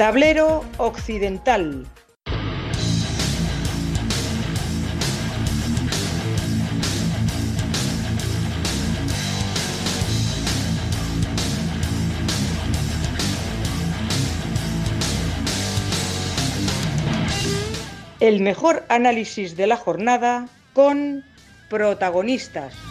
Tablero Occidental. El mejor análisis de la jornada con protagonistas.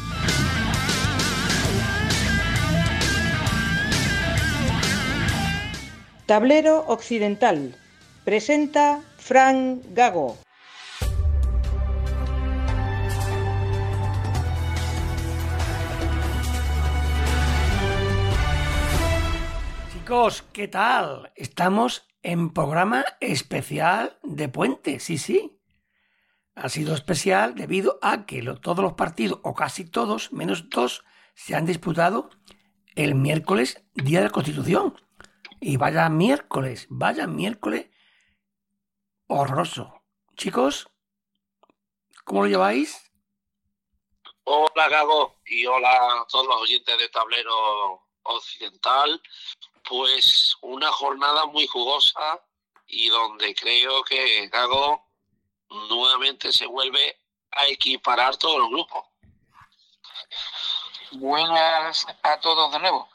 Tablero Occidental. Presenta Frank Gago. Chicos, ¿qué tal? Estamos en programa especial de Puente, sí, sí. Ha sido especial debido a que todos los partidos, o casi todos, menos dos, se han disputado el miércoles, Día de la Constitución. Y vaya miércoles, vaya miércoles horroroso. Chicos, ¿cómo lo lleváis? Hola Gago y hola a todos los oyentes de Tablero Occidental. Pues una jornada muy jugosa y donde creo que Gago nuevamente se vuelve a equiparar todos los grupos. Buenas a todos de nuevo.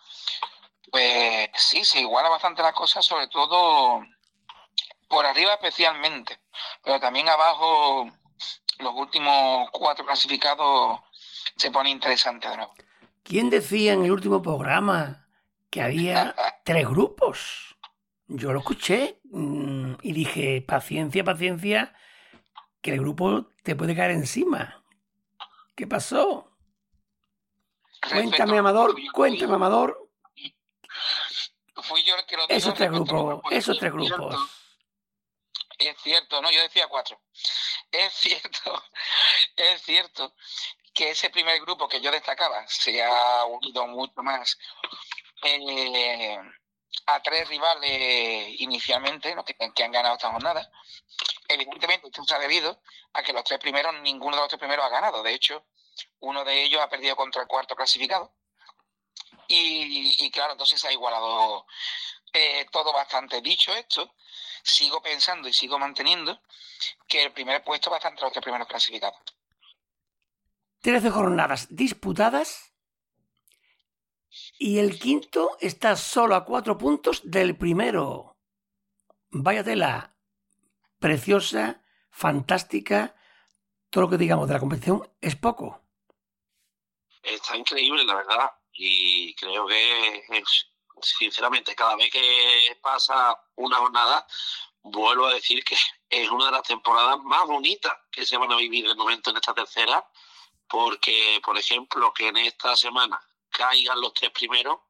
Pues sí, se iguala bastante la cosa, sobre todo por arriba especialmente, pero también abajo los últimos cuatro clasificados se pone interesante de nuevo. ¿Quién decía en el último programa que había tres grupos? Yo lo escuché mm, y dije, paciencia, paciencia, que el grupo te puede caer encima. ¿Qué pasó? Cuéntame, Amador, cuéntame, Amador, fui yo el que lo dijo. Esos tres grupos, esos tres grupos. Es cierto, no, yo decía cuatro. Es cierto, es cierto que ese primer grupo que yo destacaba se ha unido mucho más eh, a tres rivales inicialmente, que, que, han ganado esta jornada. Evidentemente, esto se ha debido a que los tres primeros, ninguno de los tres primeros ha ganado. De hecho, uno de ellos ha perdido contra el cuarto clasificado. Y, claro, entonces se ha igualado eh, todo bastante. Dicho esto, sigo pensando y sigo manteniendo que el primer puesto va a estar entre los tres primeros clasificados. Trece jornadas disputadas y el quinto está solo a cuatro puntos del primero. Vaya tela, preciosa, fantástica, todo lo que digamos de la competición es poco. Está increíble, la verdad y creo que sinceramente cada vez que pasa una jornada vuelvo a decir que es una de las temporadas más bonitas que se van a vivir de momento en esta tercera porque por ejemplo que en esta semana caigan los tres primeros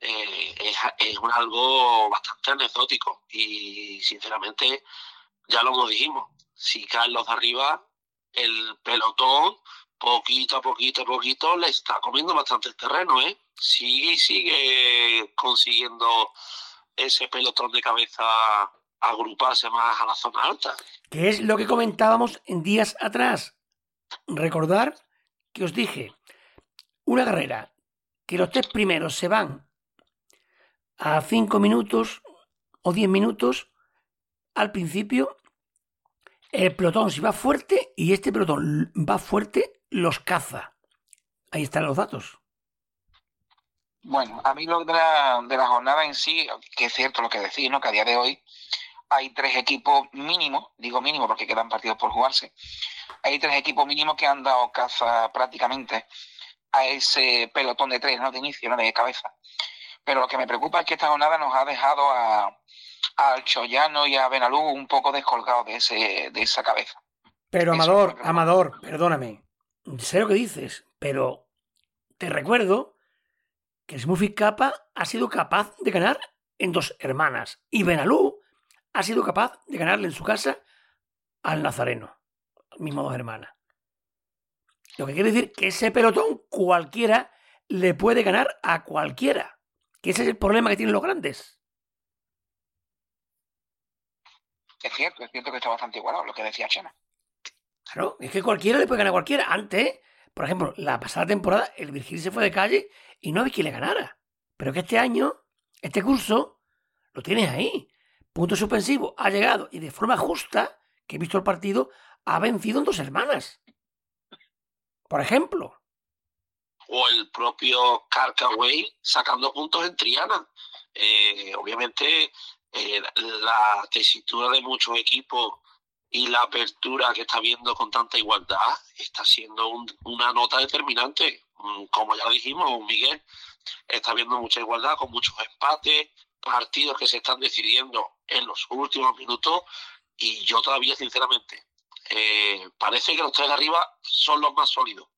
eh, es, es algo bastante anecdótico y sinceramente ya lo dijimos si caen los de arriba el pelotón poquito a poquito a poquito le está comiendo bastante el terreno, ¿eh? Sigue y sigue consiguiendo ese pelotón de cabeza agruparse más a la zona alta. ¿Qué es lo que comentábamos en días atrás? Recordar que os dije, una carrera, que los tres primeros se van a cinco minutos o diez minutos al principio el pelotón si va fuerte y este pelotón va fuerte los caza. Ahí están los datos. Bueno, a mí lo de la, de la jornada en sí, que es cierto lo que decís, ¿no? que a día de hoy hay tres equipos mínimos, digo mínimo porque quedan partidos por jugarse, hay tres equipos mínimos que han dado caza prácticamente a ese pelotón de tres, ¿no? de inicio, ¿no? de cabeza. Pero lo que me preocupa es que esta jornada nos ha dejado a, al Chollano y a Benalú un poco descolgados de, ese, de esa cabeza. Pero Amador, Amador, perdóname, sé lo que dices, pero te recuerdo que Smurfy Capa ha sido capaz de ganar en dos hermanas y Benalú ha sido capaz de ganarle en su casa al Nazareno, mismo dos hermanas. Lo que quiere decir que ese pelotón cualquiera le puede ganar a cualquiera. Que ese es el problema que tienen los grandes. Es cierto, es cierto que está bastante igualado lo que decía Chena. Claro, es que cualquiera le puede ganar a cualquiera. Antes, por ejemplo, la pasada temporada, el Virgil se fue de calle y no había quien le ganara. Pero que este año, este curso, lo tienes ahí. punto suspensivo, ha llegado y de forma justa, que he visto el partido, ha vencido en dos hermanas. Por ejemplo. O el propio Carcaway sacando puntos en Triana. Eh, obviamente, eh, la tesitura de muchos equipos y la apertura que está viendo con tanta igualdad está siendo una nota determinante. Mm, como ya dijimos, Miguel, está viendo mucha igualdad con muchos empates, partidos que se están decidiendo en los últimos minutos y yo todavía, sinceramente, eh, parece que los tres arriba son los más sólidos,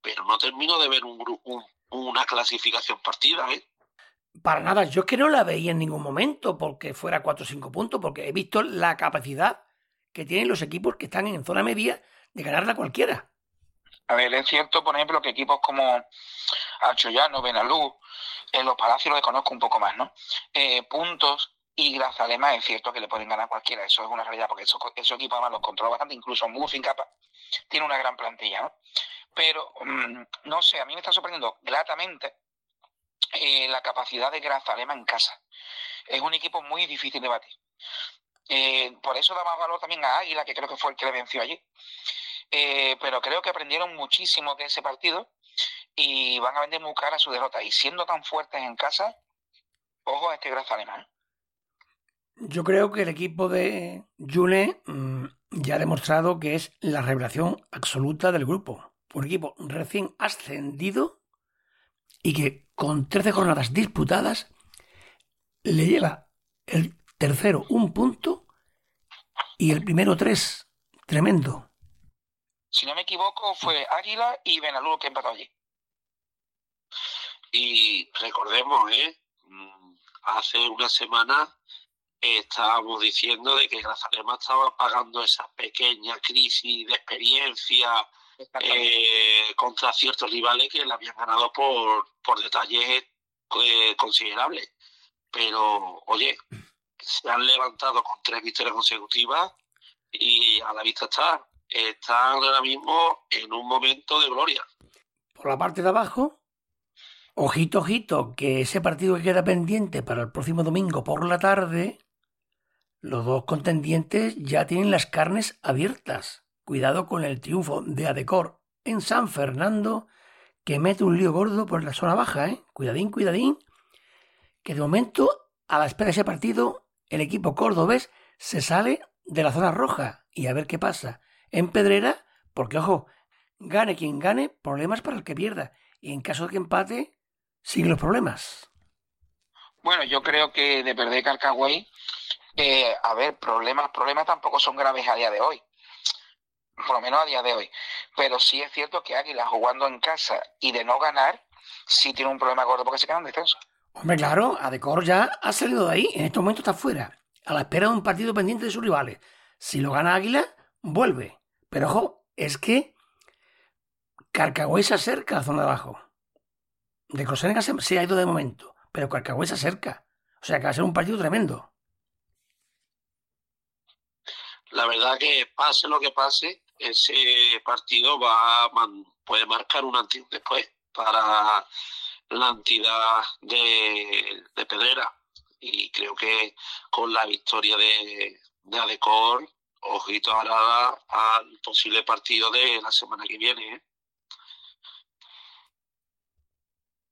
pero no termino de ver un, una clasificación partida. ¿eh? Para nada, yo es que no la veía en ningún momento porque fuera 4 o 5 puntos, porque he visto la capacidad que tienen los equipos que están en zona media de ganarla cualquiera. A ver, es cierto, por ejemplo, que equipos como Achoyano, Benalú, en los Palacios los conozco un poco más, ¿no? Eh, puntos y Grazalema es cierto que le pueden ganar cualquiera, eso es una realidad, porque esos, equipos además los controla bastante, incluso Muffin Capa tiene una gran plantilla, ¿no? Pero, mm, no sé, a mí me está sorprendiendo gratamente eh, la capacidad de Grazalema en casa. Es un equipo muy difícil de batir. Eh, por eso da más valor también a Águila, que creo que fue el que le venció allí. Eh, pero creo que aprendieron muchísimo de ese partido y van a vender muy cara su derrota. Y siendo tan fuertes en casa, ojo a este Graz alemán. Yo creo que el equipo de June mm, ya ha demostrado que es la revelación absoluta del grupo. Un equipo recién ascendido y que con 13 jornadas disputadas le lleva el tercero un punto y el primero tres. Tremendo. Si no me equivoco, fue Águila y Benalú que empató allí. Y recordemos, ¿eh? Mm, hace una semana estábamos diciendo de que Grazalema estaba pagando esa pequeña crisis de experiencia eh, contra ciertos rivales que le habían ganado por, por detalles eh, considerables. Pero, oye, se han levantado con tres victorias consecutivas y a la vista está, están ahora mismo en un momento de gloria. Por la parte de abajo, ojito, ojito, que ese partido que queda pendiente para el próximo domingo por la tarde, los dos contendientes ya tienen las carnes abiertas. Cuidado con el triunfo de Adecor en San Fernando, que mete un lío gordo por la zona baja, ¿eh? Cuidadín, cuidadín, que de momento, a la espera de ese partido, el equipo cordobés se sale de la zona roja y a ver qué pasa. En Pedrera, porque ojo, gane quien gane, problemas para el que pierda. Y en caso de que empate, siguen los problemas. Bueno, yo creo que de perder Calcagüey, eh, a ver, problemas, problemas tampoco son graves a día de hoy. Por lo menos a día de hoy. Pero sí es cierto que Águila jugando en casa y de no ganar, sí tiene un problema gordo porque se quedan descenso. Hombre, claro, Adecor ya ha salido de ahí, en este momento está fuera, a la espera de un partido pendiente de sus rivales. Si lo gana Águila, vuelve. Pero ojo, es que Carcagüey se acerca a la zona de abajo. De Cosenega se, ha ido de momento, pero Carcagüey se acerca. O sea que va a ser un partido tremendo. La verdad que pase lo que pase, ese partido va puede marcar un antes después para la entidad de, Pedrera. Y creo que con la victoria de, de Adecor, ojito ahora al posible partido de la semana que viene. ¿eh?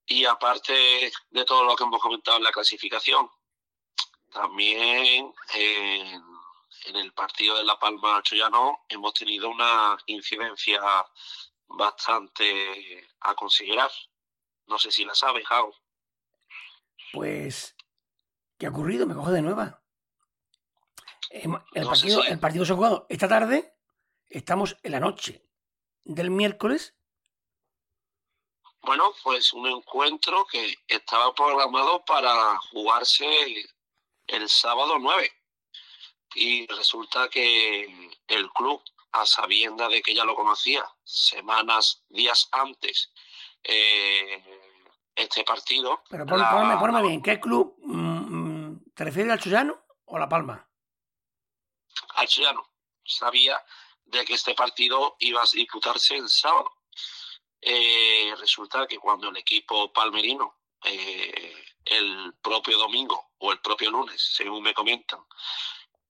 Y aparte de todo lo que hemos comentado en la clasificación, también en, el partido de La Palma Choyano hemos tenido una incidencia bastante a considerar. No sé si la sabes, Jao. Pues, ¿qué ha ocurrido? Me cojo de nueva. El, partido, el partido se ha jugado esta tarde. Estamos en la noche del miércoles. Bueno, pues un encuentro que estaba programado para jugarse el sábado 9. Y resulta que el club, a sabienda de que ya lo conocía, semanas, días antes eh, este partido. Pero ponme, bien, ¿qué club mm, mm, te refieres al Chuyano o La Palma? Al Chuyano. Sabía de que este partido iba a disputarse el sábado. Eh, resulta que cuando el equipo palmerino eh, el propio domingo o el propio lunes, según me comentan,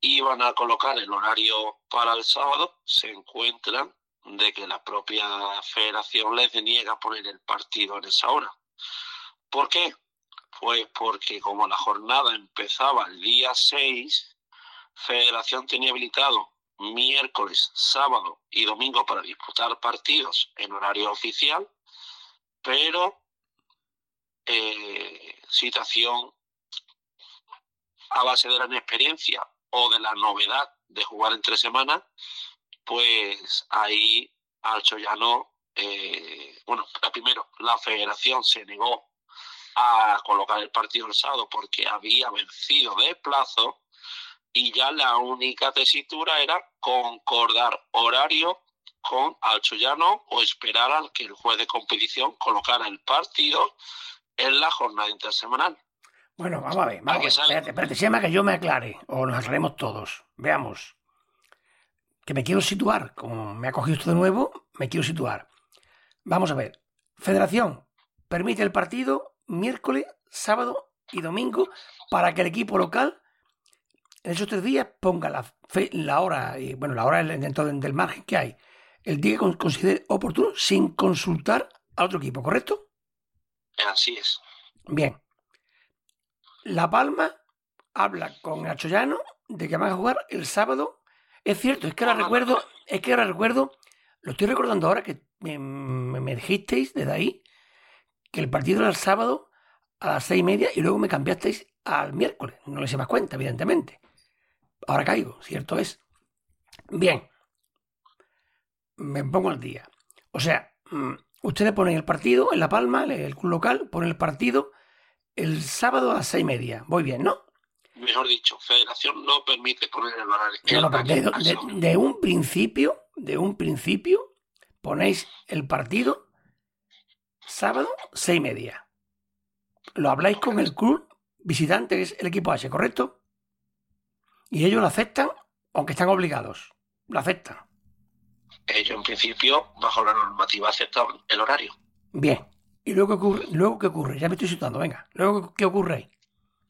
iban a colocar el horario para el sábado, se encuentran de que la propia federación les deniega poner el partido en esa hora. ¿Por qué? Pues porque como la jornada empezaba el día 6, Federación tenía habilitado miércoles, sábado y domingo para disputar partidos en horario oficial, pero eh, situación a base de la inexperiencia o de la novedad de jugar entre semanas, pues ahí al Choyano, eh, bueno, primero la federación se negó a colocar el partido el sábado porque había vencido de plazo y ya la única tesitura era concordar horario con Alchoyano o esperar al que el juez de competición colocara el partido en la jornada intersemanal. Bueno, vamos a ver, vamos a ver. Espérate, espérate, se llama que yo me aclare, o nos aclaremos todos. Veamos. Que me quiero situar, como me ha cogido esto de nuevo, me quiero situar. Vamos a ver. Federación permite el partido miércoles, sábado y domingo para que el equipo local en esos tres días ponga la, la hora, y bueno, la hora dentro del margen que hay, el día que considere oportuno sin consultar a otro equipo, ¿correcto? Así es. Bien. La Palma habla con Nacho Llano de que van a jugar el sábado. Es cierto, es que ahora recuerdo, es que ahora recuerdo, lo estoy recordando ahora que me, dijisteis desde ahí que el partido era el sábado a las seis y media y luego me cambiasteis al miércoles. No le hice más cuenta, evidentemente. Ahora caigo, cierto es. Bien. Me pongo al día. O sea, mm, ustedes ponen el partido en La Palma, el club local, ponen el partido el sábado a las seis y media. Voy bien, ¿no? Mejor dicho, Federación no permite poner el horario. de, un principio, de un principio, ponéis el partido sábado seis y media. Lo habláis con el club visitante, que es el equipo H, ¿correcto? Y ellos lo aceptan, aunque están obligados. Lo aceptan. Ellos, en principio, bajo la normativa, aceptan el horario. Bien. ¿Y luego qué ocurre? ¿Luego qué ocurre? Ya me estoy situando, venga. ¿Luego qué ocurre ahí?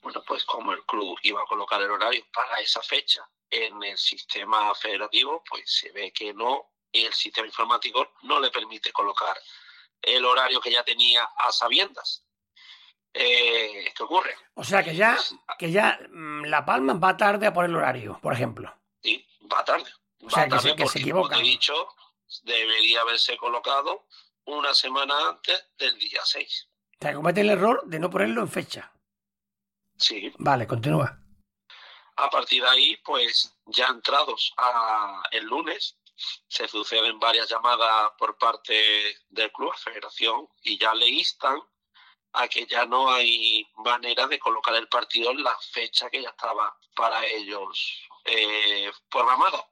Bueno, pues como el club iba a colocar el horario para esa fecha en el sistema federativo, pues se ve que no, el sistema informático no le permite colocar el horario que ya tenía a sabiendas. Eh, ¿Qué ocurre? O sea que ya, que ya mm, La Palma va tarde a poner el horario, por ejemplo. Sí, va tarde. O sea, que, se, que se equivoca. Como he dicho, debería haberse colocado una semana antes del día 6. O sea, comete el error de no ponerlo en fecha. Sí. Vale, continúa. A partir de ahí, pues ya entrados a el lunes, se suceden varias llamadas por parte del club, federación, y ya le instan a que ya no hay manera de colocar el partido en la fecha que ya estaba para ellos eh, programada.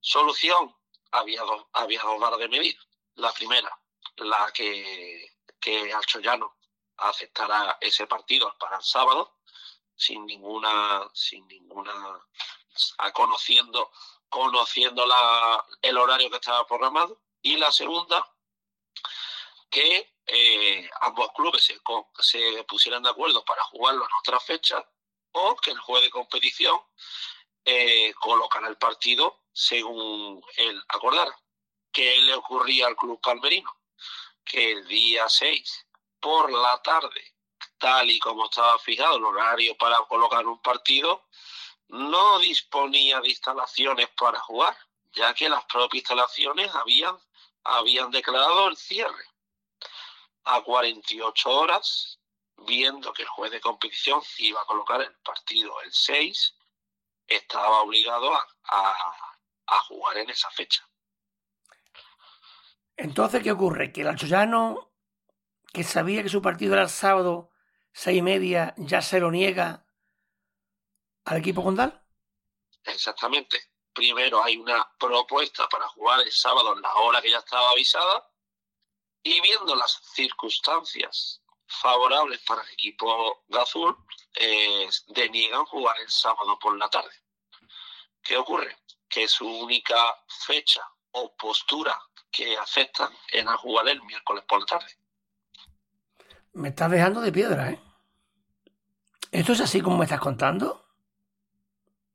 Solución, había dos, había dos de medir. La primera, la que, que Alchoyano aceptará ese partido para el sábado, sin ninguna, sin ninguna, conociendo, conociendo la, el horario que estaba programado. Y la segunda, que eh, ambos clubes se, pusieran de acuerdo para jugarlo en otra fecha o que el juez de competición eh, el partido según él acordara. ¿Qué le ocurría al club palmerino? Que el día 6 por la tarde, tal y como estaba fijado el horario para colocar un partido, no disponía de instalaciones para jugar, ya que las propias instalaciones habían, habían declarado el cierre. A 48 horas, viendo que el juez de competición iba a colocar el partido el 6, estaba obligado a jugar en esa fecha. Entonces, ¿qué ocurre? Que el Alchoyano, que sabía que su partido era el sábado, seis y media, ya se lo niega al equipo Condal. Exactamente. Primero hay una propuesta para jugar el sábado en la hora que ya estaba avisada y viendo las circunstancias favorables para el equipo de azul, eh, deniegan jugar el sábado por la tarde. ¿Qué ocurre? Que su única fecha o postura que aceptan en a jugar el miércoles por la tarde. Me estás dejando de piedra, ¿eh? ¿Esto es así como me estás contando?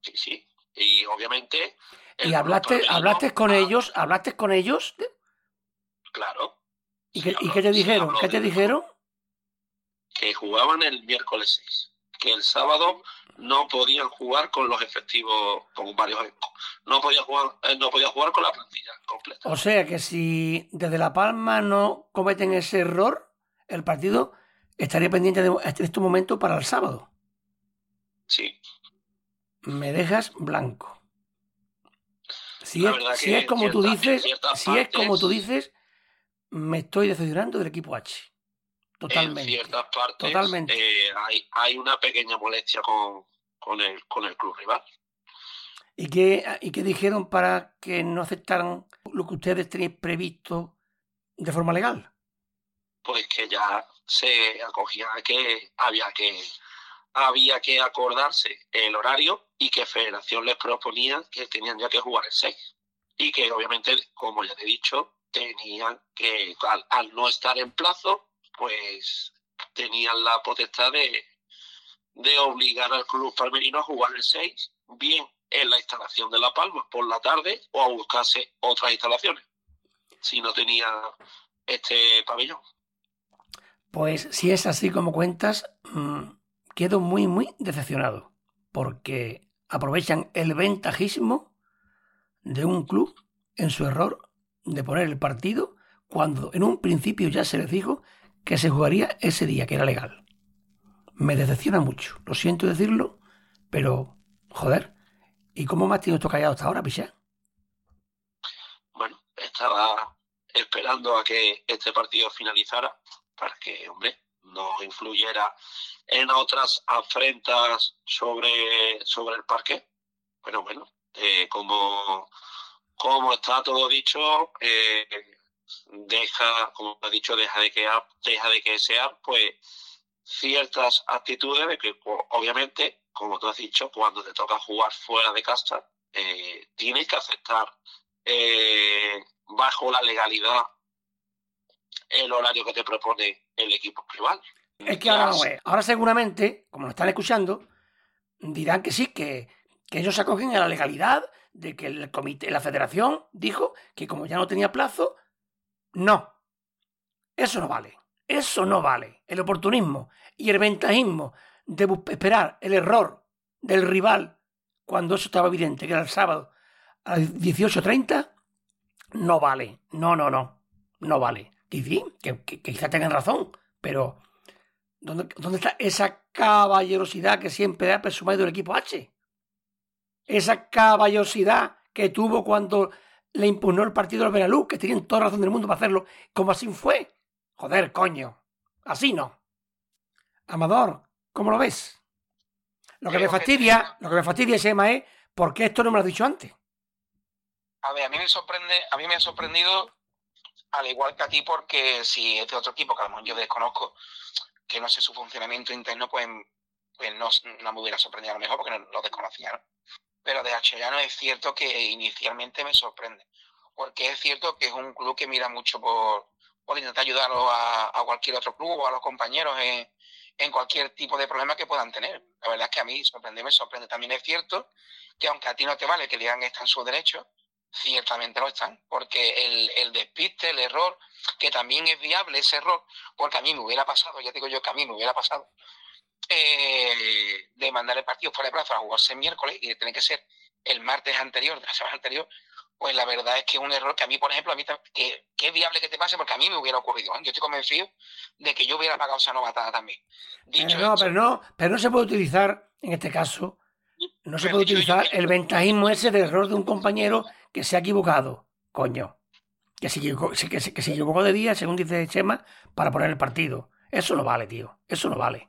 Sí, sí. Y obviamente. ¿Y hablaste, hablaste con ellos? ¿Hablaste con ellos? Claro. ¿Y, qué, ¿y qué te dijeron? ¿Qué te dijeron? Que jugaban el miércoles 6. Que el sábado no podían jugar con los efectivos, con varios. No podía jugar, eh, no podía jugar con la plantilla completa. O sea que si desde La Palma no cometen ese error, el partido estaría pendiente de este momento para el sábado. Sí. Me dejas blanco. Si, es, si es, como tú dices, si es como tú dices, me estoy decepcionando del equipo H. Totalmente. En ciertas partes Totalmente. Eh, hay, hay, una pequeña molestia con, con, el, con el club rival. ¿Y qué, ¿Y qué dijeron para que no aceptaran lo que ustedes tenían previsto de forma legal? Pues que ya se acogía que había que había que acordarse el horario y que Federación les proponía que tenían ya que jugar el 6. Y que obviamente, como ya he dicho, tenían que, al, no estar en plazo, pues tenían la potestad de, de obligar al club palmerino a jugar el 6, bien en la instalación de La Palma por la tarde o a buscarse otras instalaciones, si no tenía este pabellón. Pues si es así como cuentas, mm, quedo muy, muy decepcionado, porque aprovechan el ventajismo de un club en su error de poner el partido cuando en un principio ya se les dijo que se jugaría ese día, que era legal. Me decepciona mucho, lo siento decirlo, pero joder, ¿y cómo has tenido esto callado hasta ahora, Pichá? Bueno, estaba esperando a que este partido finalizara que, hombre, no influyera en otras afrentas sobre, sobre el parque. Pero bueno, eh, como, como está todo dicho, eh, deja, como ha dicho, deja de que deja de pues ciertas actitudes de que obviamente, como tú has dicho, cuando te toca jugar fuera de casa, eh, tienes que aceptar bajo la legalidad el horario que te propone el equipo rival. Es que ahora no es. Ahora seguramente, como lo están escuchando, dirán que sí, que, ellos se acogen a la legalidad de que el comité, la federación dijo que como ya no tenía plazo, no. Eso no vale. Eso no vale. El oportunismo y el ventajismo de esperar el error del rival cuando eso estaba evidente, que era el sábado a las 18.30, no vale. No, no, no. No vale. Y sí, que, quizá tengan razón, pero ¿dónde, ¿dónde, está esa caballerosidad que siempre ha presumido el equipo H? Esa caballerosidad que tuvo cuando le impugnó el partido al Benalú, que tenían toda razón del mundo para hacerlo, como así fue. Joder, coño. Así no. Amador, ¿cómo lo ves? Lo que me fastidia, lo que me fastidia, Sema, es ¿por qué esto no me lo has dicho antes? A ver, a mí me sorprende, a mí me ha sorprendido al igual que a ti, porque si es de otro equipo, que a lo mejor yo desconozco, que no sé su funcionamiento interno, pues, pues no, me hubiera sorprendido a lo mejor porque no lo desconocía. Pero de Achellano es cierto que inicialmente me sorprende, porque es cierto que es un club que mira mucho por, por intentar ayudarlo a, cualquier otro club o a los compañeros en, en cualquier tipo de problema que puedan tener. La verdad es que a mí sorprende, me sorprende. También es cierto que aunque a ti no te vale que digan que están sus derechos, ciertamente lo están, porque el, el, despiste, el error, que también es viable ese error, porque a mí me hubiera pasado, ya digo yo que a mí me hubiera pasado, eh, de mandar el partido fuera de plazo a jugarse miércoles y de tener que ser el martes anterior, de la semana anterior, pues la verdad es que es un error que a mí, por ejemplo, a mí que, que es viable que te pase porque a mí me hubiera ocurrido. ¿eh? Yo estoy convencido de que yo hubiera pagado esa novatada también. Dicho no, pero no, pero no se puede utilizar en este caso no se puede utilizar el ventajismo ese de error de un compañero que se ha equivocado, coño. Que se equivocó, que se, que se equivocó de día, según dice Chema, para poner el partido. Eso no vale, tío. Eso no vale.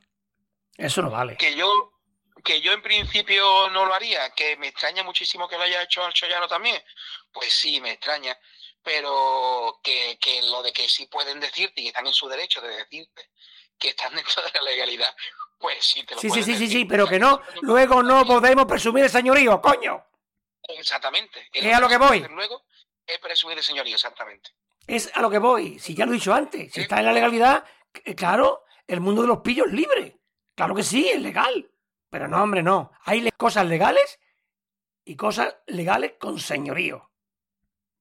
Eso no vale. Que yo, que yo en principio no lo haría, que me extraña muchísimo que lo haya hecho al Chollano también. Pues sí, me extraña. Pero que, que lo de que sí pueden decirte y están en su derecho de decirte que están dentro de la legalidad, pues sí te lo Sí, sí, sí, sí, sí, pero que no, luego no podemos presumir el señorío, coño. Exactamente. Es a lo que voy. Luego es presumir el señorío, exactamente. Es a lo que voy. Si ya lo he dicho antes, si está en la legalidad, claro, el mundo de los pillos es libre. Claro que sí, es legal. Pero no, hombre, no. Hay cosas legales y cosas legales con señorío.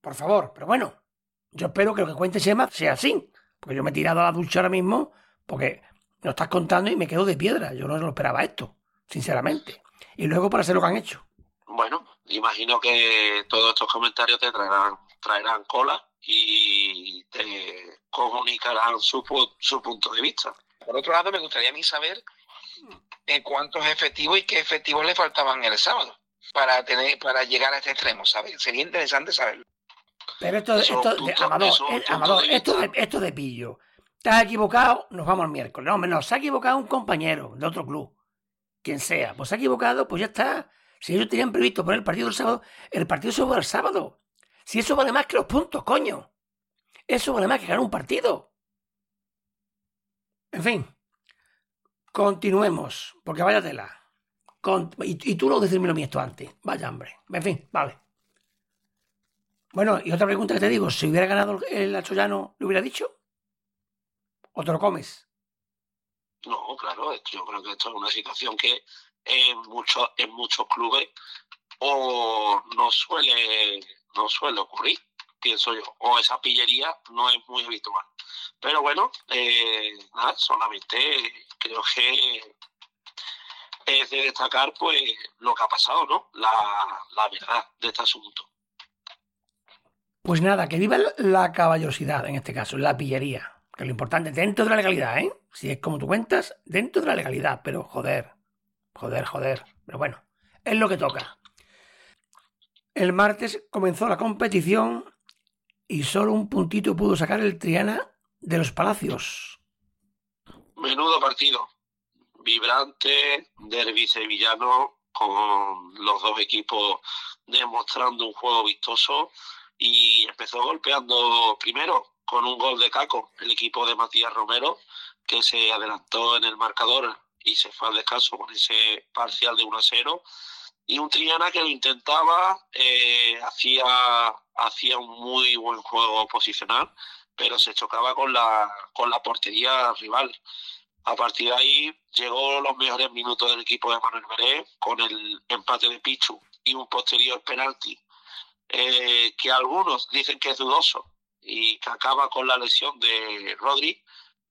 Por favor, pero bueno, yo espero que lo que cuente Sema sea así. Porque yo me he tirado a la ducha ahora mismo porque me lo estás contando y me quedo de piedra. Yo no lo esperaba esto, sinceramente. Y luego para hacer lo que han hecho. Bueno, imagino que todos estos comentarios te traerán, traerán cola y te comunicarán su, su punto de vista. Por otro lado, me gustaría a mí saber en cuántos efectivos y qué efectivos le faltaban el sábado para tener para llegar a este extremo, ¿sabes? Sería interesante saberlo. Pero esto, esto, de, Amador, eh, Amador esto, de, esto de pillo. Has equivocado, nos vamos el miércoles. No, menos, se ha equivocado un compañero de otro club. Quien sea. Pues se ha equivocado, pues ya está. Si ellos tenían previsto poner el partido el sábado, el partido se va el sábado. Si eso vale más que los puntos, coño. Eso vale más que ganar un partido. En fin. Continuemos, porque vaya tela. y, tú no decirme lo mío esto antes. Vaya hambre. En fin, vale. Bueno, y otra pregunta que te digo, si hubiera ganado el Achoyano, ¿le hubiera dicho? ¿O te lo comes? No, claro, yo creo que esto es una situación que en muchos, en muchos clubes o no suele, no suele ocurrir, pienso yo, o esa pillería no es muy habitual. Pero bueno, eh, nada, solamente creo que es de destacar pues lo que ha pasado, ¿no? La, la verdad de este asunto. Pues nada, que viva la caballosidad en este caso, la pillería. Que lo importante, dentro de la legalidad, ¿eh? Si es como tú cuentas, dentro de la legalidad, pero joder, joder, joder. Pero bueno, es lo que toca. El martes comenzó la competición y solo un puntito pudo sacar el Triana de los Palacios. Menudo partido. Vibrante, derbi sevillano, con los dos equipos demostrando un juego vistoso y empezó golpeando primero con un gol de Caco, el equipo de Matías Romero, que se adelantó en el marcador y se fue al descanso con ese parcial de 1 a 0. Y un Triana que lo intentaba, eh, hacía, hacía un muy buen juego posicional, pero se chocaba con la, con la portería rival. A partir de ahí llegó los mejores minutos del equipo de Manuel Veré con el empate de Pichu y un posterior penalti eh, que algunos dicen que es dudoso y que acaba con la lesión de Rodri,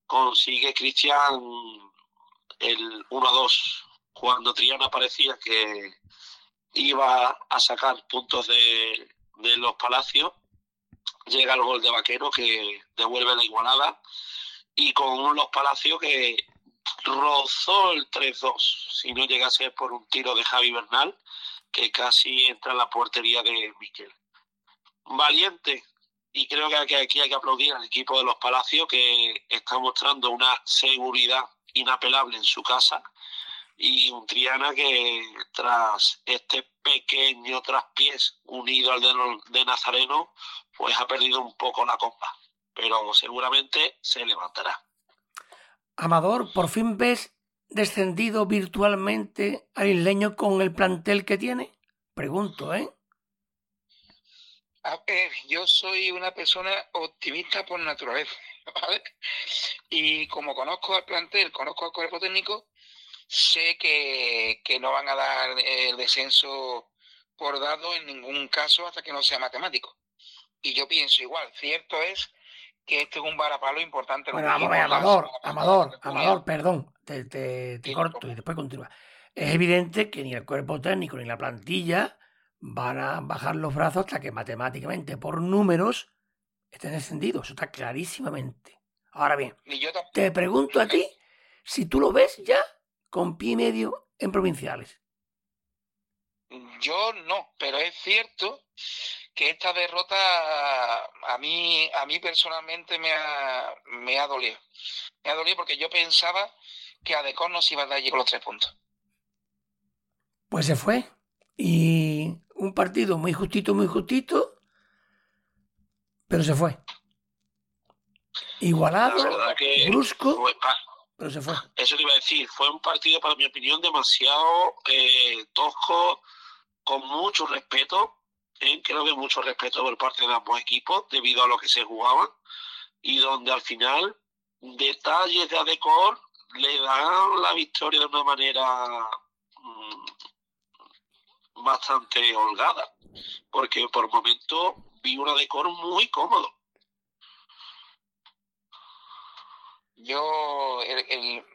consigue Cristian el 1-2 cuando Triana parecía que iba a sacar puntos de, de los Palacios. Llega el gol de Vaquero que devuelve la igualada y con los Palacios que rozó el 3-2, si no llega a ser por un tiro de Javi Bernal que casi entra en la portería de Miquel. Valiente, y creo que aquí hay que aplaudir al equipo de los Palacios que está mostrando una seguridad inapelable en su casa y un Triana que tras este pequeño traspiés unido al de, de Nazareno, pues ha perdido un poco la copa, pero seguramente se levantará. Amador, por fin ves descendido virtualmente al isleño con el plantel que tiene? Pregunto, ¿eh? A ver, yo soy una persona optimista por naturaleza, ¿vale? Y como conozco al plantel, conozco al cuerpo técnico, sé que, que no van a dar el descenso por dado en ningún caso hasta que no sea matemático. Y yo pienso igual, cierto es que este es un varapalo importante. Bueno, Amador, Amador, Amador, perdón, te, te, corto y después continúa. Es evidente que ni el cuerpo técnico ni la plantilla van a bajar los brazos hasta que matemáticamente, por números, estén descendidos. Eso está clarísimamente. Ahora bien, te pregunto a ti si tú lo ves ya con pie y medio en provinciales. Yo no, pero es cierto que esta derrota a mí, a mí personalmente me ha, me ha dolido. Me ha dolido porque yo pensaba que a Decor nos iba a dar allí con los tres puntos. Pues se fue. Y un partido muy justito, muy justito, pero se fue. Igualado, brusco, pero se fue. Eso te iba a decir, fue un partido, para mi opinión, demasiado eh, tosco, con mucho respeto creo que mucho respeto por parte de ambos equipos debido a lo que se jugaban y donde al final detalles de Adecor le dan la victoria de una manera bastante holgada, porque por el momento vi una decor muy cómodo. Yo,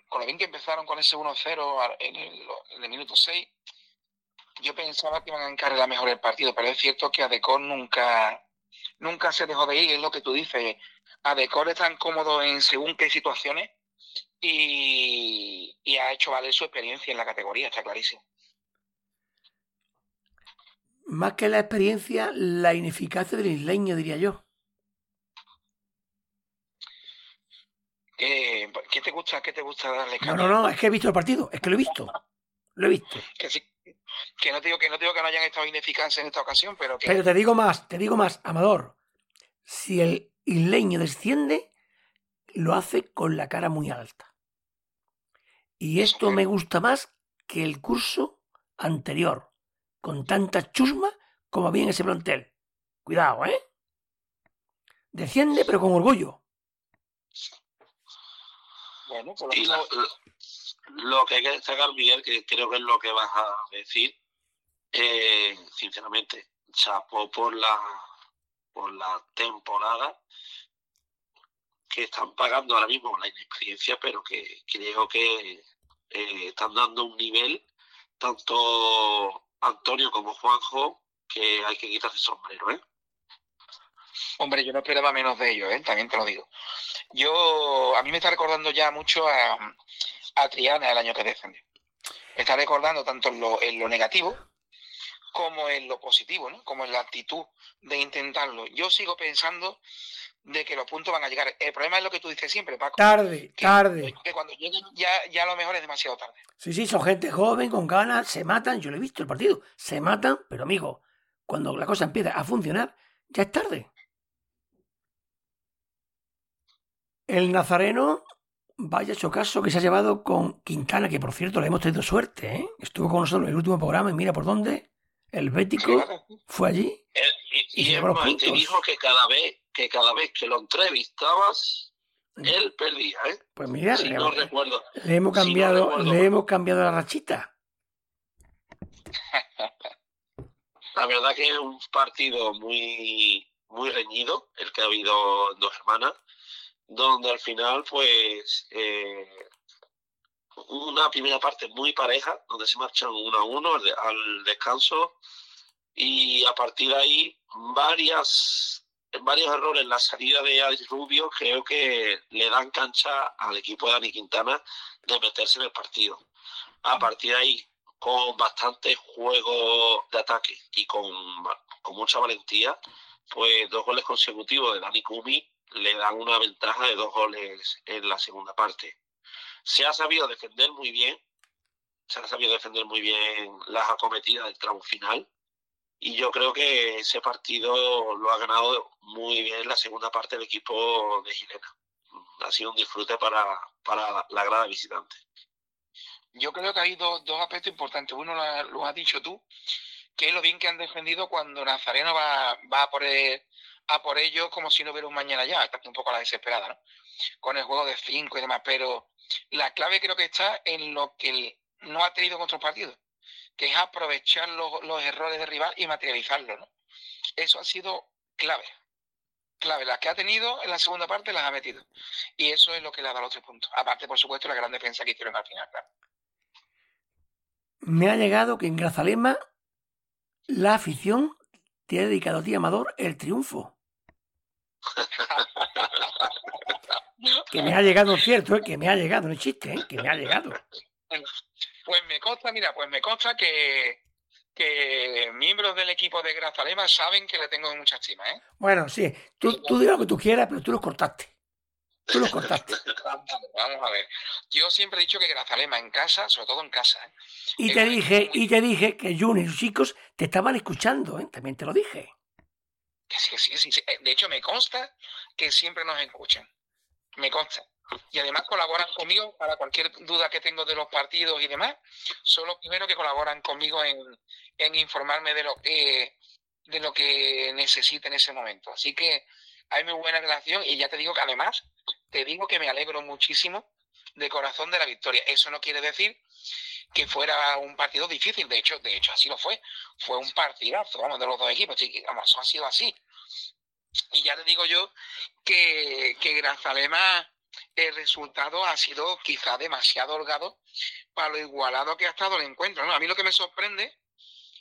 con lo bien que empezaron con ese 1-0 en el, minuto 6, yo pensaba que iban a encargar mejor el partido, pero es cierto que Adecor nunca, nunca se dejó de ir, es lo que tú dices. Adecor es tan cómodo en según qué situaciones y, ha hecho valer su experiencia en la categoría, está clarísimo. Más que la experiencia, la ineficacia del isleño, diría yo. ¿Qué, te gusta, qué te gusta darle No, no, no, es que he visto el partido, es que lo he visto. Lo he visto. Que, no digo que no digo que no hayan estado ineficaces en esta ocasión, pero que. Pero te digo más, te digo más, Amador. Si el isleño desciende, lo hace con la cara muy alta. Y esto me gusta más que el curso anterior, con tanta chusma como había en ese plantel. Cuidado, ¿eh? Desciende, pero con orgullo. Bueno, lo, que hay que destacar, Miguel, que creo que es lo que vas a decir, eh, sinceramente, chapó por la, por la temporada que están pagando ahora mismo la inexperiencia, pero que creo que eh, están dando un nivel, tanto Antonio como Juanjo, que hay que quitarse el sombrero, ¿eh? Hombre, yo no esperaba menos de ellos, ¿eh? también te lo digo. Yo, a mí me está recordando ya mucho a, a Triana el año que defendió. Me está recordando tanto lo, en lo negativo como en lo positivo, ¿no? Como en la actitud de intentarlo. Yo sigo pensando de que los puntos van a llegar. El problema es lo que tú dices siempre, Paco. Tarde, tarde. Que cuando lleguen ya, ya a lo mejor es demasiado tarde. Sí, sí, son gente joven, con ganas, se matan, yo lo he visto el partido, se matan, pero amigo, cuando la cosa empieza a funcionar, ya es tarde. El Nazareno, vaya chocaso que se ha llevado con Quintana, que por cierto le hemos tenido suerte, ¿eh? Estuvo con nosotros en el último programa y mira por dónde. El Bético fue allí. y, y, te dijo que cada vez que cada vez que lo entrevistabas, mm. él perdía, ¿eh? Pues mira, le, no recuerdo. le hemos cambiado, le hemos cambiado la rachita. La verdad que es un partido muy, muy reñido, el que ha habido en dos hermanas, donde al final, pues, eh, una primera parte muy pareja, donde se marchan uno a uno al descanso, y a partir de ahí varias varios errores en la salida de Adri Rubio creo que le dan cancha al equipo de Dani Quintana de meterse en el partido. A partir de ahí, con bastante juego de ataque y con, con mucha valentía, pues dos goles consecutivos de Dani Kumi le dan una ventaja de dos goles en la segunda parte. Se ha sabido defender muy bien, se ha sabido defender muy bien las acometidas del tramo final y yo creo que ese partido lo ha ganado muy bien la segunda parte del equipo de Gilena. Ha sido un disfrute para, para la grada visitante. Yo creo que hay dos, dos aspectos importantes. Uno lo, has dicho tú, que es lo bien que han defendido cuando Nazareno va, va a, por a por ellos como si no hubiera un mañana ya. Está un poco a la desesperada, ¿no? Con el juego de cinco y demás. Pero la clave creo que está en lo que no ha tenido en otros partidos que es aprovechar los, errores de rival y materializarlos. ¿no? Eso ha sido clave. Clave, las que ha tenido en la segunda parte las ha metido. Y eso es lo que le ha dado los tres puntos. Aparte, por supuesto, la gran defensa que hicieron al final, Me ha llegado que en Grazalema la afición te ha dedicado a ti, Amador, el triunfo. que me ha llegado, cierto, ¿eh? que me ha llegado, no chiste, ¿eh? que me ha llegado. Pues me consta, mira, pues me consta que, que miembros del equipo de Grazalema saben que le tengo mucha estima, ¿eh? Bueno, sí, tú, tú lo que tú quieras, pero tú los cortaste. Tú los cortaste. Vamos a ver. Yo siempre he dicho que Grazalema en casa, sobre todo en casa. ¿eh? Y te dije, y te dije que Juni y sus chicos te estaban escuchando, ¿eh? También te lo dije. sí, sí, sí. De hecho, me consta que siempre nos escuchan. Me consta y además colaboran conmigo para cualquier duda que tengo de los partidos y demás. Son los primeros que colaboran conmigo en, en informarme de lo que de lo que necesite en ese momento. Así que hay muy buena relación y ya te digo que además te digo que me alegro muchísimo de corazón de la victoria. Eso no quiere decir que fuera un partido difícil, de hecho, de hecho así lo fue. Fue un partidazo, vamos, de los dos equipos, vamos, ha sido así. Y ya le digo yo que, que Grazalema el resultado ha sido quizá demasiado holgado para lo igualado que ha estado el encuentro. ¿no? A mí lo que me sorprende,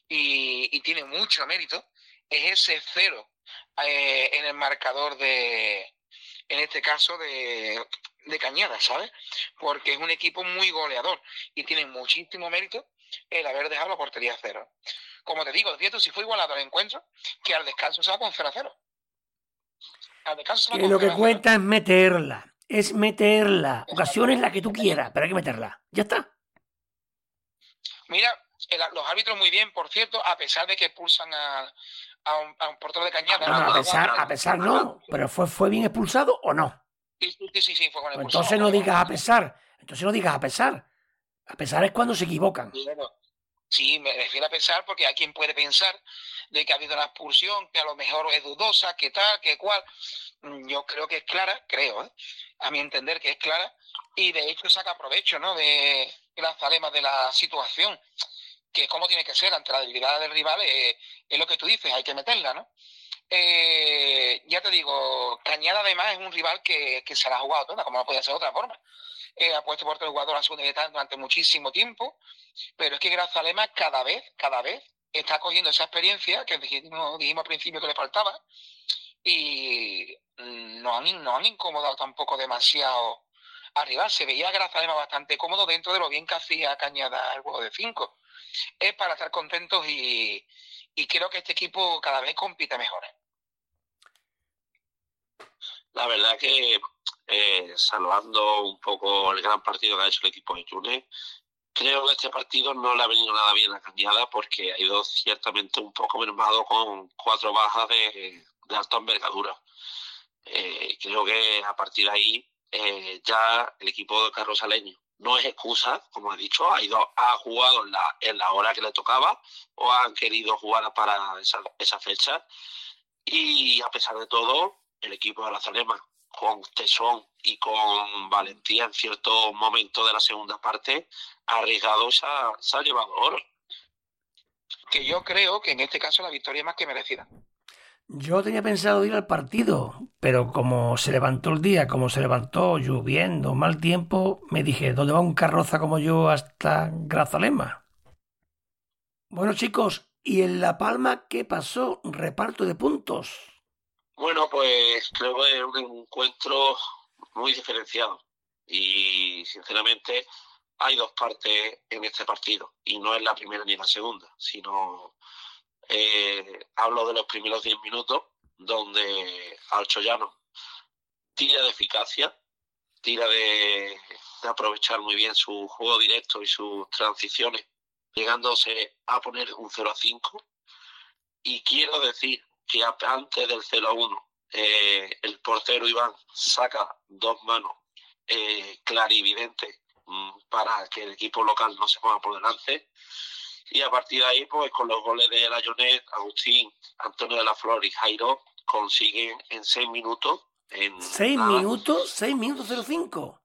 y, tiene mucho mérito, es ese cero eh, en el marcador de, en este caso, de, de Cañada, ¿sabes? Porque es un equipo muy goleador y tiene muchísimo mérito el haber dejado la portería cero. Como te digo, cierto, si fue igualado el encuentro, que al descanso se va con 0 a 0. Al descanso se va que lo que cuenta es meterla es meterla. Ocasiones la que tú quieras, pero hay que meterla. Ya está. Mira, los árbitros muy bien, por cierto, a pesar de que expulsan a, a, un, a portero de cañada. a, pesar, a pesar no, pero fue, fue bien expulsado o no. Sí, sí, sí, sí fue con pues Entonces no digas a pesar. Entonces no digas a pesar. A pesar es cuando se equivocan. Sí, me refiero a pesar porque hay quien puede pensar de que ha habido una expulsión que a lo mejor es dudosa, que tal, que cual. Mm, yo creo que es clara, creo, ¿eh? a mi entender que es clara, y de hecho saca provecho ¿no? de las alemas de la situación, que es como tiene que ser ante la debilidad del rival, eh, es lo que tú dices, hay que meterla, ¿no? Eh, ya te digo, Cañada además es un rival que, que se la ha jugado toda, como no podía ser de otra forma. ha puesto por el jugador a segunda y durante muchísimo tiempo, pero es que Grazalema cada vez, cada vez está cogiendo esa experiencia que dijimos al principio que le faltaba y no han, no han incomodado tampoco demasiado arriba. Se veía Grazalema bastante cómodo dentro de lo bien que hacía Cañada el juego de cinco. Es para estar contentos y, creo que este equipo cada vez compite mejor. ¿eh? La verdad que eh, un poco el gran partido que ha hecho el equipo de Túnez, creo que este partido no le ha venido nada bien a Cañada porque ha ido ciertamente un poco mermado con cuatro bajas de, de alta envergadura. Eh, creo que a partir de ahí eh, ya el equipo de Carlos Aleño no es excusa, como he dicho, ha ido, ha jugado en la, en la hora que le tocaba o han querido jugar para esa, esa fecha. Y a pesar de todo, el equipo de la Zalema, con tesón y con valentía en cierto momento de la segunda parte, ha arriesgado, se ha, se ha llevado oro. Que yo creo que en este caso la victoria es más que merecida. Yo tenía pensado ir al partido, pero como se levantó el día, como se levantó lloviendo, mal tiempo, me dije, ¿dónde va un carroza como yo hasta Grazalema? Bueno chicos, ¿y en La Palma qué pasó? Reparto de puntos. Bueno, pues creo que es un encuentro muy diferenciado y sinceramente hay dos partes en este partido y no es la primera ni la segunda, sino eh, hablo de los primeros 10 minutos, donde Alchoyano tira de eficacia, tira de, aprovechar muy bien su juego directo y sus transiciones, llegándose a poner un 0 a 5. Y quiero decir que antes del 0 a 1, eh, el portero Iván saca dos manos eh, clarividentes mm, para que el equipo local no se ponga por delante y a partir de ahí, pues con los goles de Layonet, Agustín, Antonio de la Flor y Jairo, consiguen en seis minutos. En ¿Seis minutos? ¿Seis minutos 05?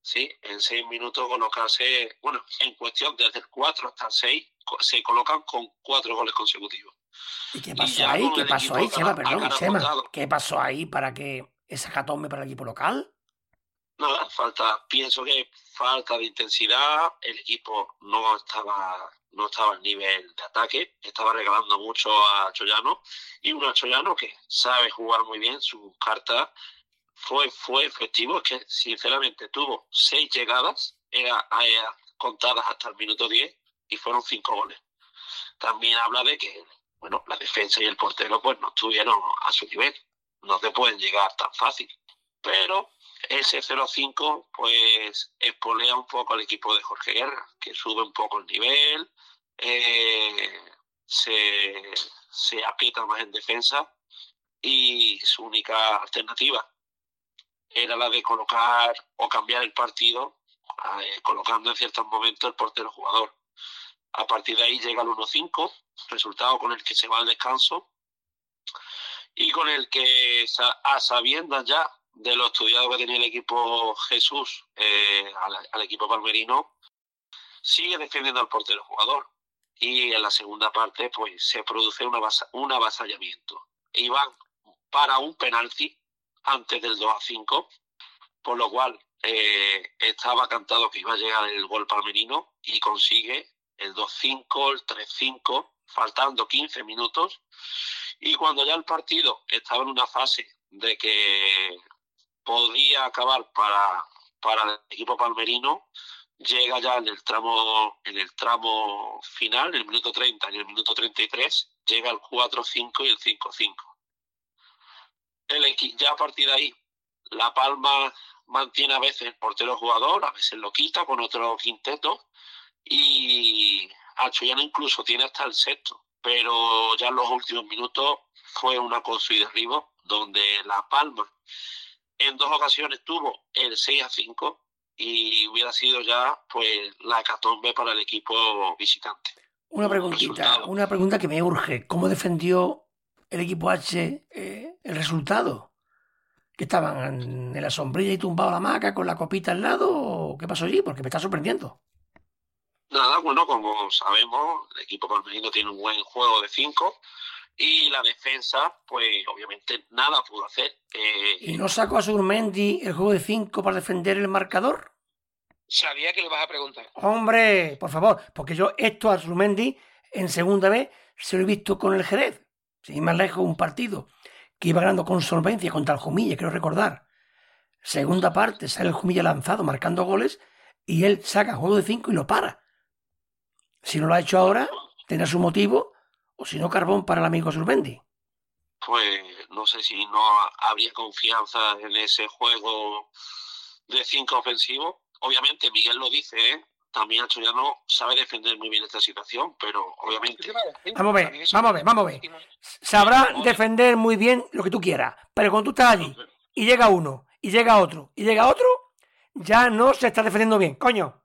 Sí, en seis minutos colocarse, bueno, en cuestión desde el 4 hasta el 6, se colocan con cuatro goles consecutivos. ¿Y qué pasó ahí? ¿Qué pasó ahí, Chema? Perdón, Chema. ¿Qué pasó ahí para que esa catombe para el equipo local? Nada, falta, pienso que falta de intensidad, el equipo no estaba, no estaba al nivel de ataque, estaba regalando mucho a Choyano, y un Choyano que sabe jugar muy bien sus cartas, fue, fue efectivo, es que sinceramente tuvo seis llegadas, era, contadas hasta el minuto 10 y fueron cinco goles. También habla de que, bueno, la defensa y el portero pues no estuvieron a su nivel, no te pueden llegar tan fácil, pero ese 0-5 pues espolea un poco al equipo de Jorge Guerra, que sube un poco el nivel, se, se aprieta más en defensa y su única alternativa era la de colocar o cambiar el partido eh, colocando en ciertos momentos el portero jugador. A partir de ahí llega el 1-5, resultado con el que se va al descanso y con el que a sabiendas ya de lo estudiado que tenía el equipo Jesús eh, al, equipo palmerino, sigue defendiendo al portero jugador. Y en la segunda parte, pues se produce un avasallamiento. Iban para un penalti antes del 2 a 5, por lo cual eh, estaba cantado que iba a llegar el gol palmerino y consigue el 2-5, el 3-5, faltando 15 minutos. Y cuando ya el partido estaba en una fase de que podía acabar para, para el equipo palmerino, llega ya en el tramo en el tramo final, en el minuto 30 y el minuto 33, llega el 4-5 y el 5-5. El, ya a partir de ahí, La Palma mantiene a veces el portero jugador, a veces lo quita con otro quinteto y Achoyano incluso tiene hasta el sexto, pero ya en los últimos minutos fue una cosa y derribo donde La Palma en dos ocasiones tuvo el 6 a 5 y hubiera sido ya pues la catombe para el equipo visitante. Una preguntita, una pregunta que me urge. ¿Cómo defendió el equipo H eh, el resultado? ¿Que estaban en la sombrilla y tumbado la maca con la copita al lado? ¿Qué pasó allí? Porque me está sorprendiendo. Nada, bueno, como sabemos, el equipo palmerino tiene un buen juego de 5 y la defensa, pues obviamente nada pudo hacer. Eh, ¿Y no sacó a Surmendi el juego de 5 para defender el marcador? Sabía que lo vas a preguntar. Hombre, por favor, porque yo esto a Surmendi en segunda vez se lo he visto con el Jerez. Sin más lejos, un partido que iba ganando con solvencia contra el Jumilla, quiero recordar. Segunda parte, sale el Jumilla lanzado marcando goles y él saca juego de 5 y lo para. Si no lo ha hecho ahora, tendrá su motivo o si no, carbón para el amigo Surbendi. Pues no sé si no habría confianza en ese juego de cinco ofensivos. Obviamente, Miguel lo dice, ¿eh? también no sabe defender muy bien esta situación, pero obviamente. Vamos a ver, vamos a ver, vamos a ver. Sabrá defender muy bien lo que tú quieras, pero cuando tú estás allí y llega uno, y llega otro, y llega otro, ya no se está defendiendo bien, coño.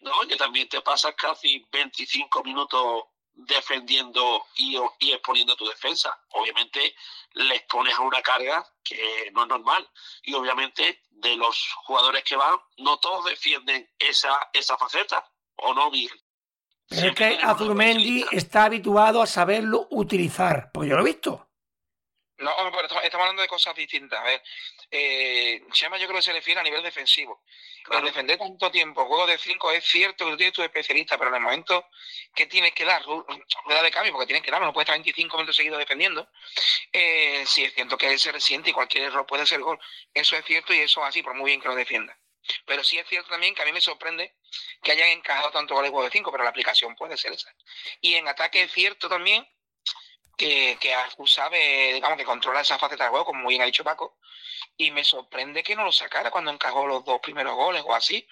No, que también te pasas casi 25 minutos defendiendo y, y, exponiendo tu defensa. Obviamente les pones a una carga que no es normal. Y obviamente de los jugadores que van, no todos defienden esa, esa faceta. ¿O no, Miguel? Pero es que Azurmendi está habituado a saberlo utilizar, porque yo lo he visto. No, pero estamos hablando de cosas distintas. A ver, eh, Chema yo creo que se refiere a nivel defensivo. Al defender tanto tiempo, juego de 5, es cierto que tú tienes tu especialista, pero en el momento que tienes que dar, rueda de cambio, porque tienes que dar, no puedes estar 25 minutos seguidos defendiendo, eh, sí es cierto que él se resiente y cualquier error puede ser gol. Eso es cierto y eso es así, por muy bien que lo defienda. Pero sí es cierto también que a mí me sorprende que hayan encajado tanto goles juego de 5, pero la aplicación puede ser esa. Y en ataque es cierto también que, que sabe, digamos, que controla esa faceta de juego, como muy bien ha dicho Paco, y me sorprende que no lo sacara cuando encajó los dos primeros goles o así,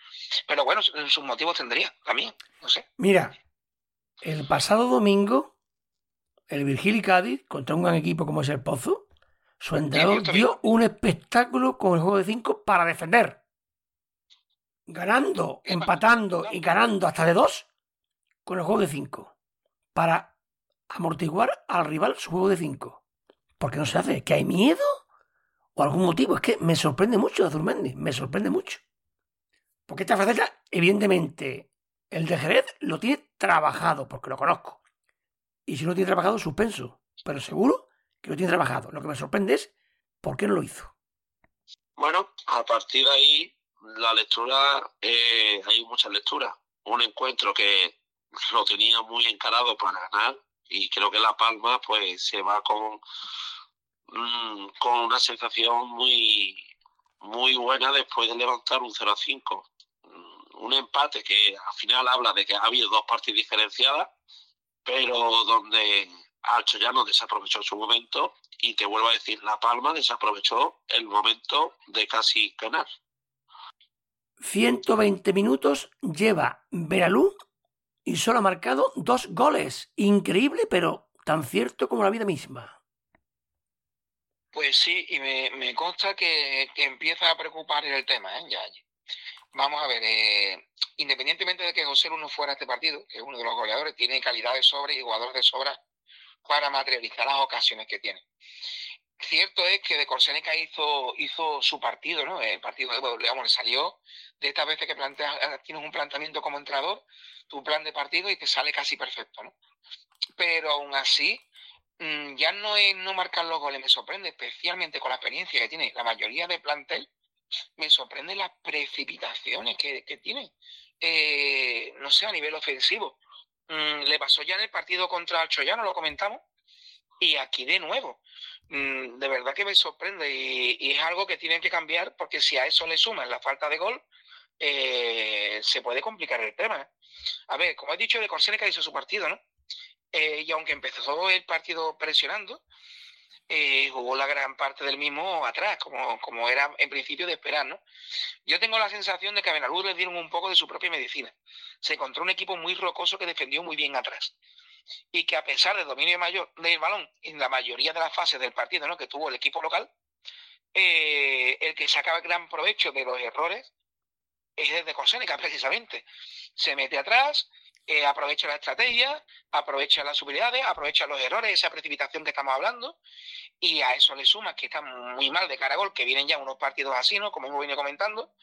pero bueno, sus motivos tendría también, no sé. Mira, el pasado domingo, el Virgil y Cádiz, contra un gran equipo como es el Pozo, su entrenador dio un espectáculo con el juego de 5 para defender. Ganando, empatando y ganando hasta de dos con el juego de 5. Para amortiguar al rival su juego de 5. Porque no se hace, que hay miedo o algún motivo. Es que me sorprende mucho Azurmendi, me sorprende mucho. Porque esta faceta, evidentemente, el de Jerez lo tiene trabajado, porque lo conozco. Y si no lo tiene trabajado, suspenso. Pero seguro que lo tiene trabajado. Lo que me sorprende es por qué no lo hizo. Bueno, a partir de ahí, la lectura, eh, hay muchas lecturas. Un encuentro que lo tenía muy encarado para ganar, y creo que La Palma pues se va con, mm, con una sensación muy, muy buena después de levantar un 0 a 5. Mm, un empate que al final habla de que ha habido dos partes diferenciadas, pero donde Alcho ya no desaprovechó su momento y te vuelvo a decir, La Palma desaprovechó el momento de casi ganar. 120 minutos lleva Veralú y solo ha marcado dos goles. Increíble, pero tan cierto como la vida misma. Pues sí, y me, consta que, empieza a preocupar el tema, ¿eh? Ya, Vamos a ver, eh, independientemente de que José Luno fuera este partido, que es uno de los goleadores, tiene calidad de sobra y jugador de sobra para materializar las ocasiones que tiene. cierto es que de Corseneca hizo, hizo su partido, ¿no? El partido, digamos, le salió de estas veces que planteas, eh, tienes un planteamiento como entrenador, tu plan de partido y te sale casi perfecto. Pero aún así, mm, ya no es no marcar los goles, me sorprende, especialmente con la experiencia que tiene la mayoría de plantel, me sorprende las precipitaciones que, que tiene, eh, no sé, a nivel ofensivo. Mm, le pasó ya en el partido contra el Choyano, lo comentamos, y aquí de nuevo. Mm, de verdad que me sorprende y, es algo que tienen que cambiar porque si a eso le suman la falta de gol, eh, se puede complicar el tema. A ver, como he dicho, de Corseneca hizo su partido, ¿no? Eh, y aunque empezó el partido presionando, eh, jugó la gran parte del mismo atrás, como, como era en principio de esperar, ¿no? Yo tengo la sensación de que a Benalud le dieron un poco de su propia medicina. Se encontró un equipo muy rocoso que defendió muy bien atrás y que a pesar del dominio mayor del balón en la mayoría de las fases del partido ¿no? que tuvo el equipo local, eh, el que saca gran provecho de los errores es desde Consénica, precisamente. Se mete atrás, eh, aprovecha la estrategia, aprovecha las superioridades, aprovecha los errores, esa precipitación que estamos hablando, y a eso le suma que está muy mal de cara a gol, que vienen ya unos partidos así, ¿no? Como hemos venido comentando,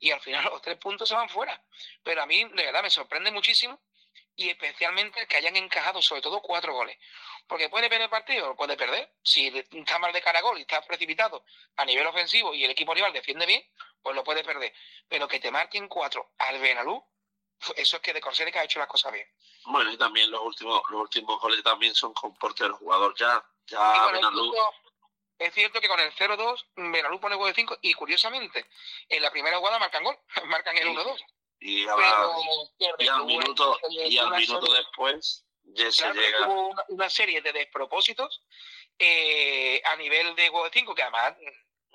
y al final los tres puntos se van fuera. Pero a mí, de verdad, me sorprende muchísimo y especialmente que hayan encajado sobre todo cuatro goles. Porque puede perder el partido, puede perder. Si está mal de cara a gol y está precipitado a nivel ofensivo y el equipo rival defiende bien, pues lo puede perder. Pero que te marquen cuatro al Benalú, eso es que de que ha hecho las cosas bien. Bueno, y también los últimos, los últimos goles también son con portero jugador. Ya, ya Benalú. Es cierto que con el 0-2, Benalú pone gol de 5 y curiosamente, en la primera jugada marcan gol, marcan el 1-2 y, al minuto, y al minuto después ya se llega. Hubo una, serie de despropósitos eh, a nivel de juego de 5 que además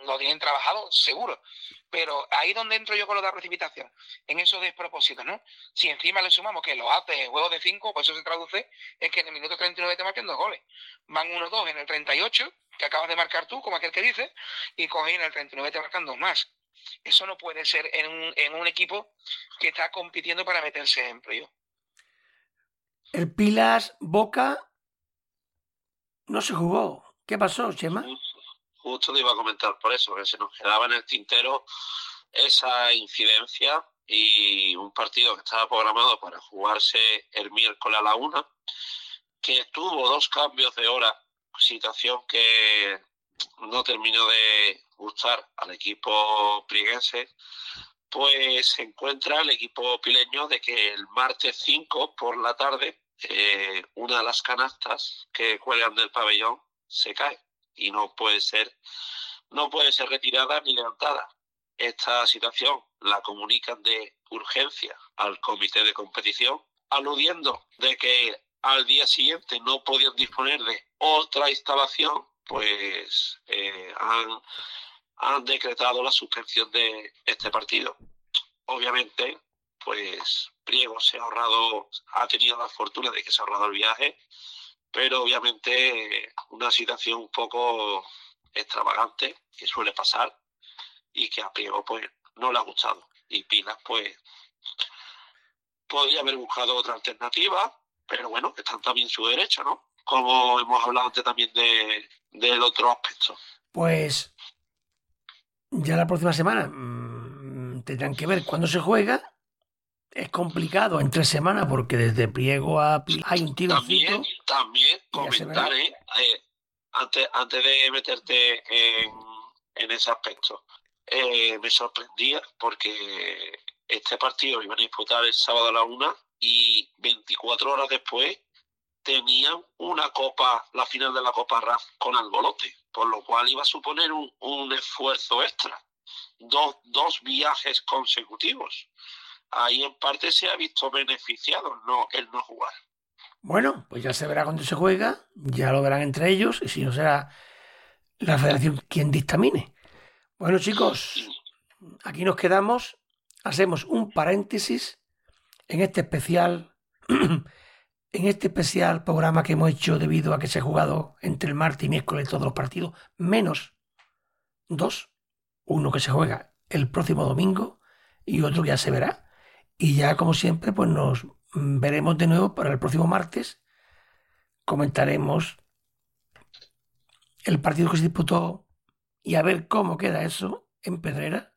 no tienen trabajado, seguro. Pero ahí donde entro yo con lo de la precipitación, en esos despropósitos, ¿no? Si encima le sumamos que lo hace juego de 5, pues eso se traduce es que en el minuto 39 te marquen dos goles. Van 1-2 en el 38, que acabas de marcar tú, como aquel que dice, y cogen en el 39 te marcan dos más. Eso no puede ser en un, en un equipo que está compitiendo para meterse en playoff. El Pilas Boca no se jugó. ¿Qué pasó, Chema? Justo, te iba a comentar por eso, que se nos quedaba en el tintero esa incidencia y un partido que estaba programado para jugarse el miércoles a la una, que tuvo dos cambios de hora, situación que no terminó de gustar al equipo prieguense, pues se encuentra el equipo pileño de que el martes 5 por la tarde eh, una de las canastas que cuelgan del pabellón se cae y no puede ser no puede ser retirada ni levantada. Esta situación la comunican de urgencia al comité de competición, aludiendo de que al día siguiente no podían disponer de otra instalación pues eh, han, han decretado la suspensión de este partido. Obviamente, pues Priego se ha ahorrado, ha tenido la fortuna de que se ha ahorrado el viaje, pero obviamente una situación un poco extravagante que suele pasar y que a Priego pues no le ha gustado. Y Pilas pues podría haber buscado otra alternativa, pero bueno, están también su derecho, ¿no? Como hemos hablado antes también de, del otro aspecto. Pues ya la próxima semana mm, tendrán que ver cuándo se juega. Es complicado entre semanas porque desde Priego a hay un tiro. También, también comentar, ¿eh? ¿eh? antes, antes de meterte en, en ese aspecto, eh, me sorprendía porque este partido iban a disputar el sábado a la una y 24 horas después tenían una copa, la final de la Copa RAF con Albolote, por lo cual iba a suponer un, esfuerzo extra. Dos, dos viajes consecutivos. Ahí en parte se ha visto beneficiado no, el no jugar. Bueno, pues ya se verá cuando se juega, ya lo verán entre ellos, y si no será la federación quien dictamine. Bueno, chicos, aquí nos quedamos, hacemos un paréntesis en este especial En este especial programa que hemos hecho debido a que se ha jugado entre el martes y miércoles todos los partidos, menos dos, uno que se juega el próximo domingo y otro que ya se verá. Y ya como siempre, pues nos veremos de nuevo para el próximo martes. Comentaremos el partido que se disputó y a ver cómo queda eso en Pedrera.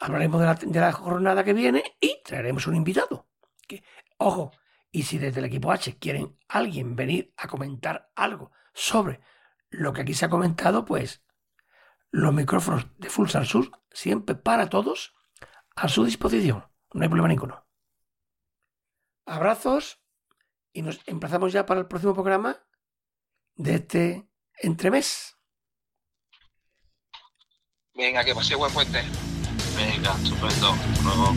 Hablaremos de la, jornada que viene y traeremos un invitado. Ojo, y si desde el equipo H quieren alguien venir a comentar algo sobre lo que aquí se ha comentado, pues los micrófonos de Full Sur siempre para todos a su disposición. No hay problema ninguno. Abrazos y nos emplazamos ya para el próximo programa de este entremés. Venga, que pase buen puente. Venga, estupendo. Luego.